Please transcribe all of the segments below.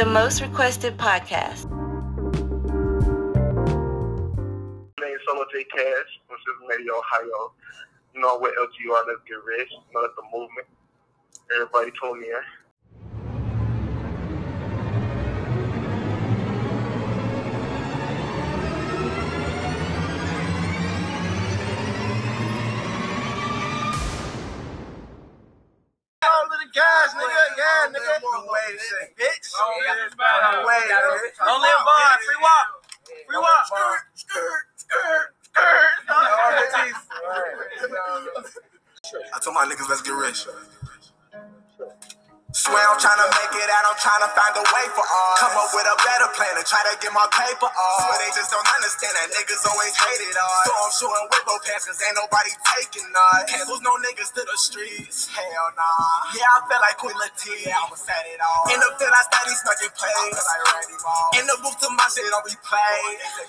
The most requested podcast. My name is Solo J Cash from Cincinnati, Ohio. You know, with LGR, let's get rich. You know, that's the movement. Everybody told me in. I'm trying to make it out, I'm trying to find a way for all. Come up with a better plan and try to get my paper off. Swear they just don't understand that niggas always hated us. So I'm showing Whippo pants cause ain't nobody taking us. Can't lose no niggas to the streets. Hell nah. Yeah, I feel like Queen Latifah. Yeah, I'ma set it off. In the field, I steady smoking plays. Like Randy Moss. In the booth to my shit on replay.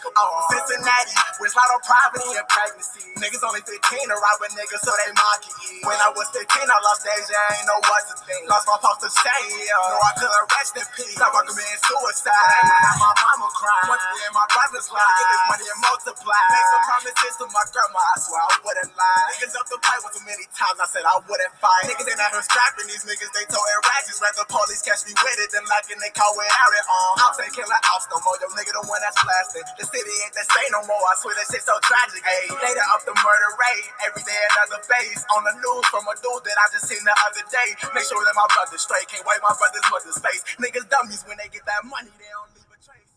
I'm from Cincinnati, with Lotto poverty and pregnancy. Niggas only 15 to ride with niggas, so they mocking you. When I was 15, I lost I ain't know what to think. Lost my pop to No, I couldn't rest in peace. I recommend suicide. My mama cried. Once and my brothers lied. Get this money and multiply. Make some promises to my grandma, I swear I wouldn't lie. Niggas up the pipe with too many times, I said I wouldn't fight. Niggas ain't out here scrapping these niggas, they throwing ratchets. Rather police catch me with it than locking they car without it on. I'm saying killer outs no more, yo nigga the one that's blasting. The city ain't the same no more, I swear that shit so tragic. Ayy, later up the murder rate, every day another face. On the news from a dude that I just seen the other day. Make sure that my brother's straight, can't wipe my brother's mother's face. Niggas dummies when they get that money, they don't leave a trace.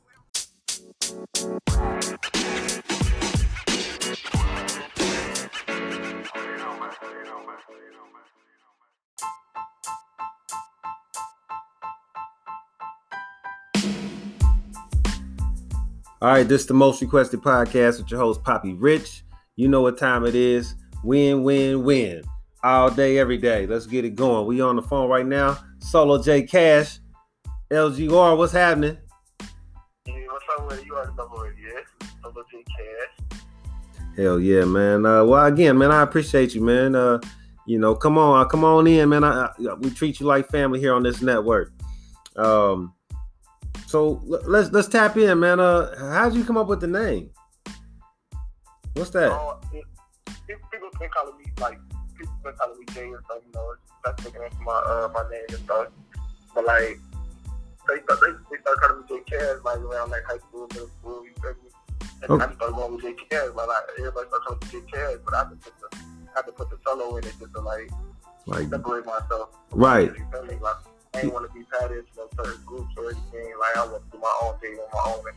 All right, this is the most requested podcast with your host PapiRich. You know what time it is. Win, win, win. All day, every day. Let's get it going. We on the phone right now. Solo J Cash, LGR. What's happening? Yeah, what's up with? You already know who. Solo J Cash. Hell yeah, man. Uh, well, again, man, I appreciate you, man. Uh, you know, come on, come on in, man. I, I, we treat you like family here on this network. Um, so let's let's tap in, man. Uh, how'd you come up with the name? What's that? Uh, people been calling me, like, people been calling me Jay and stuff, you know. That's looking into my, uh, my name and stuff. But, like, they, start- they, they started calling me J Cash, like, around, like, high school, middle school, you feel me? And Okay. I just started going with J Cash, but, like, everybody started calling me J Cash, but I had to put the, I had to put the solo in it just to, like, Like, separate myself. Right. You feel me? Like, I ain't want to be patted into no certain groups or anything. Like, I want to do my own thing on my own. And,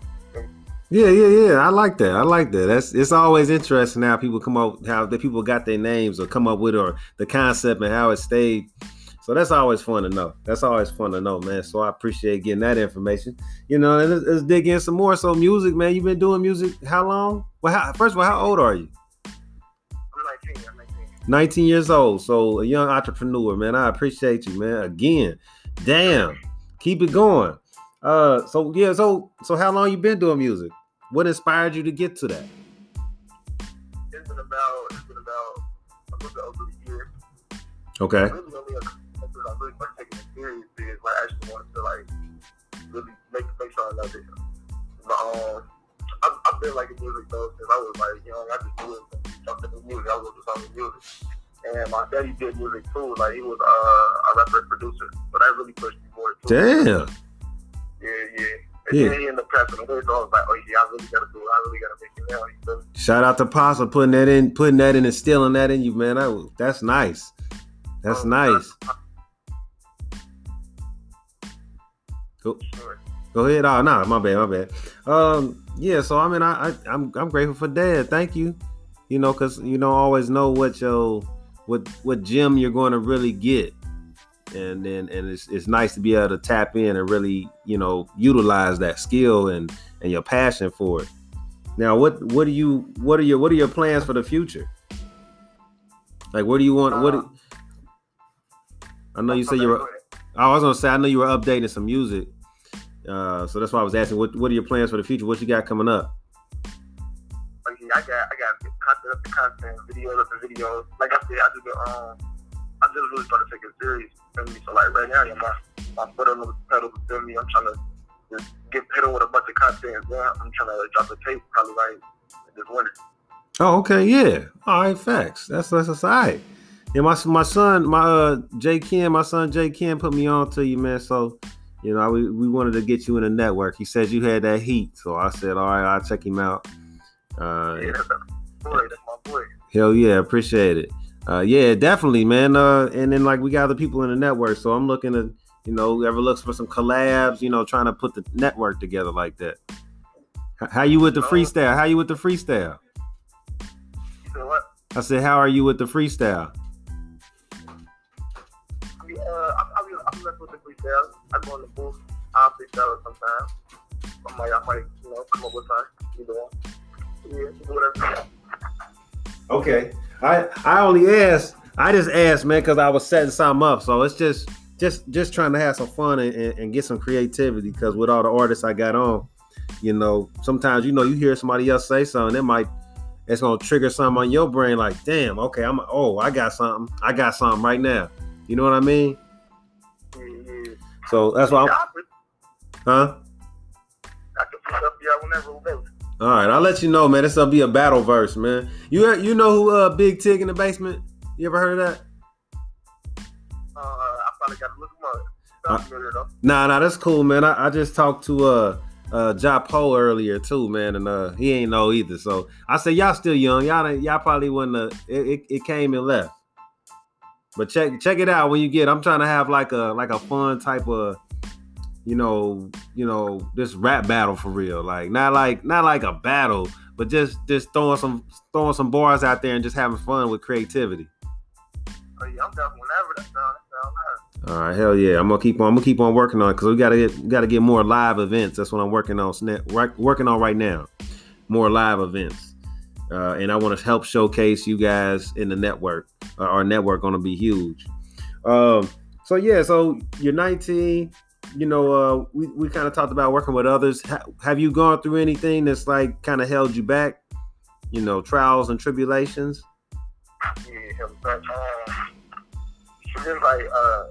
Yeah, yeah, yeah. I like that. I like that. That's it's always interesting how people come up how the people got their names or come up with or the concept and how it stayed. So that's always fun to know. That's always fun to know, man. So I appreciate getting that information. You know, and let's, let's dig in some more. So music, man. You've been doing music how long? Well, how, first of all, how old are you? I'm 19. I'm 19. 19 years old. So a young entrepreneur, man. I appreciate you, man. Again, damn, keep it going. Uh, so yeah, so so how long you been doing music? What inspired you to get to that? It's been about, it's been about a little bit over a year. Okay. Really, only a couple I really started taking it serious is like I actually wanted to like really make make sure I love it. But um, I've, I've been like in music though since I was like young. I just knew it something in music. I was just on music. And my daddy did music too. Like he was uh, a rapper producer, but that really pushed me more. too. Damn. Yeah, yeah. And Yeah. then he ended up passing away, so I was like, oh yeah, I really gotta do it. I really gotta make it now. You? Shout out to for putting that in, putting that in, and instilling that in you, man. I, that's nice. That's Um, nice. Go, Sure. go ahead. Oh no, my bad, my bad. Um, yeah. So I mean, I, I I'm I'm grateful for Dad. Thank you. You know, cause you don't always know what your what what gym you're going to really get, and then and it's it's nice to be able to tap in and really you know utilize that skill and and your passion for it. Now, what what do you what are your what are your plans for the future? Like, what do you want? What? do- I know you said you were. I was gonna say I know you were updating some music, uh, so that's why I was asking. What What are your plans for the future? What you got coming up? I got I got content up to content, videos up to videos. Like I said, I just been, um I just really started taking it serious. Feel me? So like right now, yeah, my my foot on the pedal. Feel me? I'm trying to just get pedal with a bunch of content. Yeah, I'm trying to drop a tape probably like this winter. Oh, okay, yeah. All right, facts. That's that's, that's all right. Yeah, my my son, my uh Jay Ken, my son Jay Ken put me on to you, man. So, you know, we, we wanted to get you in the network. He says you had that heat, so I said, all right, I'll check him out. Uh, Yeah, that's my boy. That's my boy. hell yeah, appreciate it. Uh, yeah, definitely, man. Uh, and then like we got other people in the network, so I'm looking to, you know, whoever looks for some collabs, you know, trying to put the network together like that. H- How you with the freestyle? How you with the freestyle? You said what? I said, how are you with the freestyle? I mean, uh, I, I, mean, I with the freestyle. I go in the booth. I'll freestyle sometimes. I might, I might, you know, come up with something. Either one. Yeah, whatever. Okay. I I only asked. I just asked, man, because I was setting something up. So it's just just just trying to have some fun and, and, and get some creativity. Because with all the artists I got on, you know, sometimes you know you hear somebody else say something, it might it's gonna trigger something on your brain. Like, damn, okay, I'm oh, I got something. I got something right now. You know what I mean? Yeah. So that's why, I'm, huh? I can freestyle for y'all whenever. All right, I'll let you know, man. This will be a battle verse, man. You you know who uh Big Tig in the basement? You ever heard of that? Uh, I probably got to look them up. Though. Nah, nah, that's cool, man. I, I just talked to uh uh Ja Poe earlier too, man, and uh he ain't know either. So I said y'all still young. Y'all y'all probably wouldn't uh, it, it, it came and left. But check check it out when you get I'm trying to have like a like a fun type of you know, you know, this rap battle for real. Like not like not like a battle, but just just throwing some throwing some bars out there and just having fun with creativity. Oh, yeah, I'm down whenever. That sounds, that sounds nice. All right, hell yeah! I'm gonna keep on. I'm gonna keep on working on it because we gotta get gotta get more live events. That's what I'm working on. Working on right now, more live events, uh, and I want to help showcase you guys in the network. Uh, our network gonna be huge. Um, so yeah, so you're 19. You know, uh, we we kind of talked about working with others. Ha- have you gone through anything that's like kind of held you back? You know, trials and tribulations. Yeah, but it's just like uh,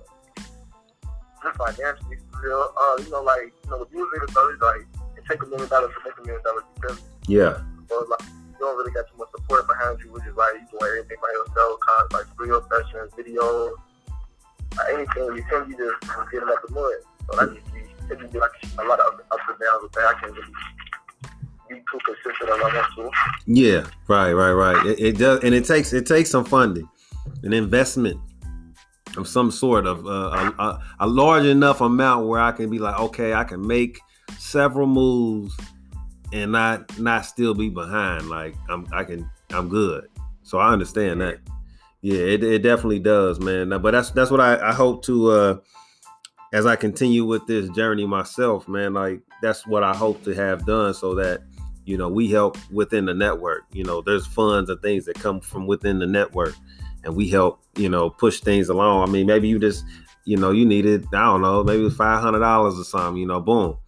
just financially, real. Uh, you know, like you know, with music, it's always like it take a million dollars to make a million dollars. Because Yeah, so like you don't really got too much support behind you, which is like you doing everything by yourself, kind of like studio sessions, videos, like anything. You can you just get it up the mud. So that just be it just be like a lot of ups and downs with. I can't really be too consistent as I want to. Yeah, right, right, right. It, it does, and it takes it takes some funding, an investment of some sort of uh, a, a, a large enough amount where I can be like, okay, I can make several moves and not not still be behind. Like I'm, I can, I'm good. So I understand that. Yeah, it, it definitely does, man. But that's that's what I, I hope to uh as I continue with this journey myself, man. Like that's what I hope to have done so that you know we help within the network. You know there's funds and things that come from within the network and we help you know push things along. I mean maybe you just you know you needed i don't know maybe it $500 or something you know boom.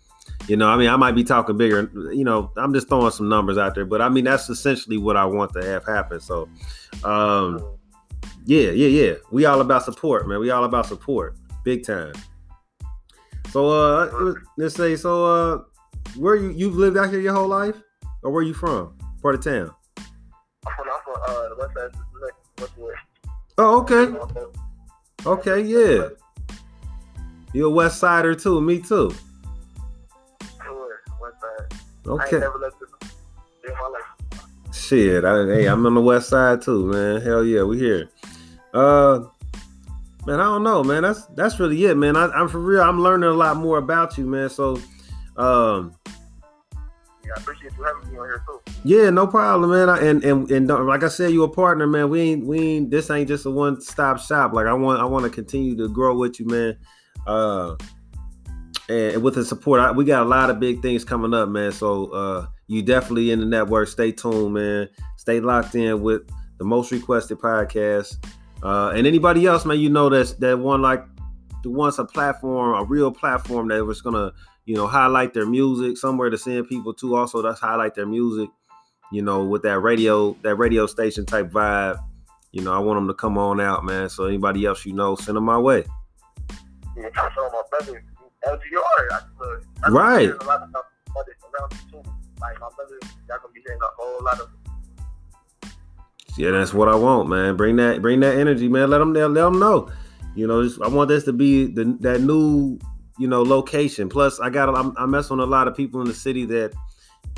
You know i mean i might be talking bigger you know i'm just throwing some numbers out there but i mean that's essentially what i want to have happen. So um yeah yeah yeah. We all about support man. We all about support big time so uh let's say so uh where you you've lived out here your whole life or where you from? Part of town. I'm from, uh, west side, west west. Oh, okay. Okay, yeah. You're a West Sider too. Me too. West side. I ain't Okay. never left in my life. Shit. I, hey, I'm on the West Side too, man. Hell yeah, we here. Uh, man, I don't know, man. That's that's really it, man. I, I'm for real. I'm learning a lot more about you, man. So, um, Yeah, I appreciate you having me on here too. Yeah, no problem, man. I, and and and like I said, you a partner, man. We ain't we ain't this ain't just a one stop shop. Like I want I want to continue to grow with you, man. Uh, and with the support, I, we got a lot of big things coming up, man. So uh, you definitely in the network. Stay tuned, man. Stay locked in with the most requested podcast. Uh, and anybody else, man, you know that's that one like the wants a platform, a real platform that was gonna, you know, highlight their music somewhere to send people to. Also, that's highlight their music you know, with that radio, that radio station type vibe. You know, I want them to come on out, man. So anybody else you know, send them my way. Yeah, so my brother, LGR, I, look, I Right. hear A lot of stuff about it around me too. Like my brother, y'all gonna be hearing a whole lot of. Yeah, that's what I want, man. Bring that, bring that energy, man. Let them, let them know. You know, just, I want this to be the that new, you know, location. Plus, I got, I'm, I mess with a lot of people in the city that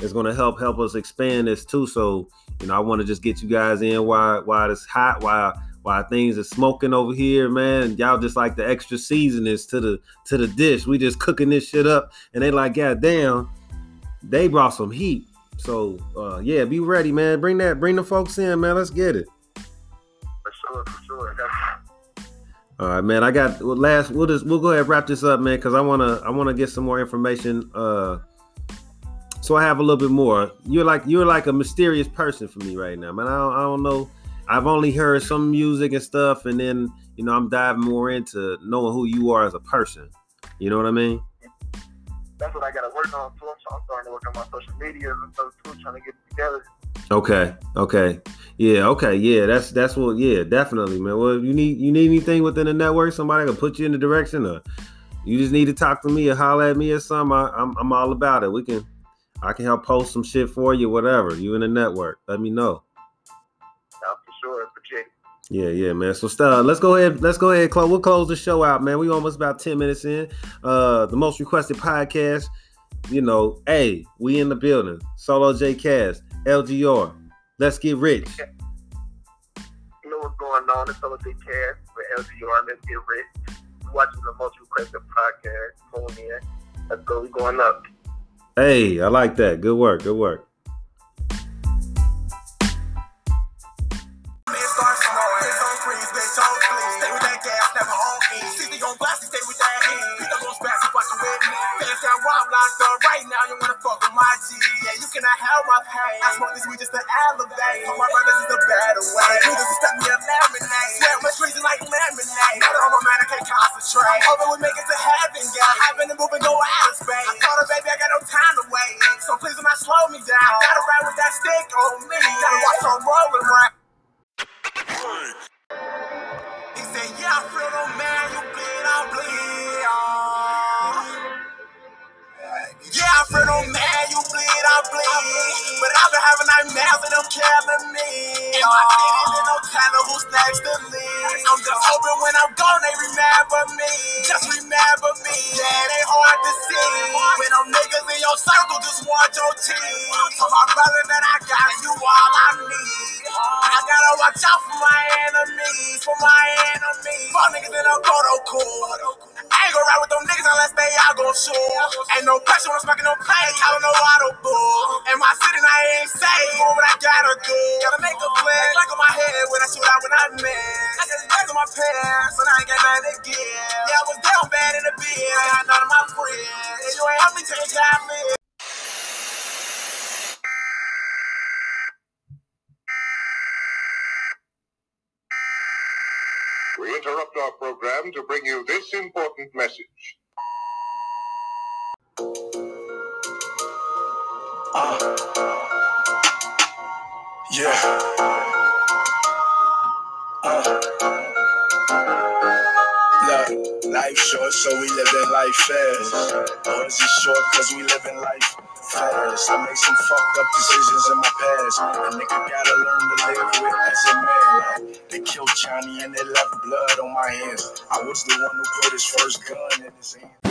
is going to help help us expand this too. So, you know, I want to just get you guys in while while it's hot, while while things are smoking over here, man. Y'all just like the extra seasonings to the to the dish. We just cooking this shit up, and they like, God damn, they brought some heat. So uh, yeah, be ready, man. Bring that, bring the folks in, man. Let's get it. For sure, for sure. All right, man. I got well, last. We'll just we'll go ahead and wrap this up, man, because I wanna I wanna get some more information. Uh, so I have a little bit more. You're like you're like a mysterious person for me right now, man. I don't, I don't know. I've only heard some music and stuff, and then you know I'm diving more into knowing who you are as a person. You know what I mean? That's what I gotta work on too. So I'm starting to work on my social media and stuff too, trying to get it together. Okay. Okay. Yeah. Okay. Yeah. That's that's what. Yeah. Definitely, man. Well, if you need you need anything within the network, somebody can put you in the direction, or you just need to talk to me or holler at me or something. I, I'm I'm all about it. We can. I can help post some shit for you, whatever. You in the network, let me know. Yeah, for sure. Appreciate it. Yeah, yeah, man. So, uh, let's go ahead. Let's go ahead. Close. We'll close the show out, man. We almost about ten minutes in. Uh, the most requested podcast. You know, hey, we in the building. Solo J Cash, LGR. Let's get rich. You know what's going on? It's Solo J Cash with LGR. Let's get rich. You're watching the most requested podcast. Tune in. Let's go. We going up. Hey, I like that. Good work. Good work. Robbed, right now. You wanna fuck with my G. Yeah, you cannot help my pain. I smoke this weed just to elevate. For my brothers is the better way. Niggas just stuck me a lemonade. Swear my streets is like lemonade. Now that I'm a man, I can't concentrate. Hoping we make it to heaven, yeah. I've been and go out of space. I told her, baby, I got no time to wait. So please do not slow me down. Hard to see. When them niggas in your circle just want your team. So my brother that I got, you all I need. I gotta watch out for my enemies, for my enemies. Fuck niggas in a photo cool. I ain't gonna ride with them niggas unless they all gon' shoot. Ain't no pressure when I'm smoking no I don't know auto bull. In my city, I ain't safe, doing what I gotta do. Gotta make a plan, like on my head when I shoot out when I miss. I just back on my pants, and I ain't got nothing to give. Yeah, I was down bad in the bed, I had none of And you ain't help me live. We interrupt our program to bring you this important message. Ah. Yeah. Life short, so we living life fast. Or is it short cause we living life fast? I made some fucked up decisions in my past. A nigga gotta learn to live with as a man. They killed Johnny and they left blood on my hands. I was the one who put his first gun in his hand.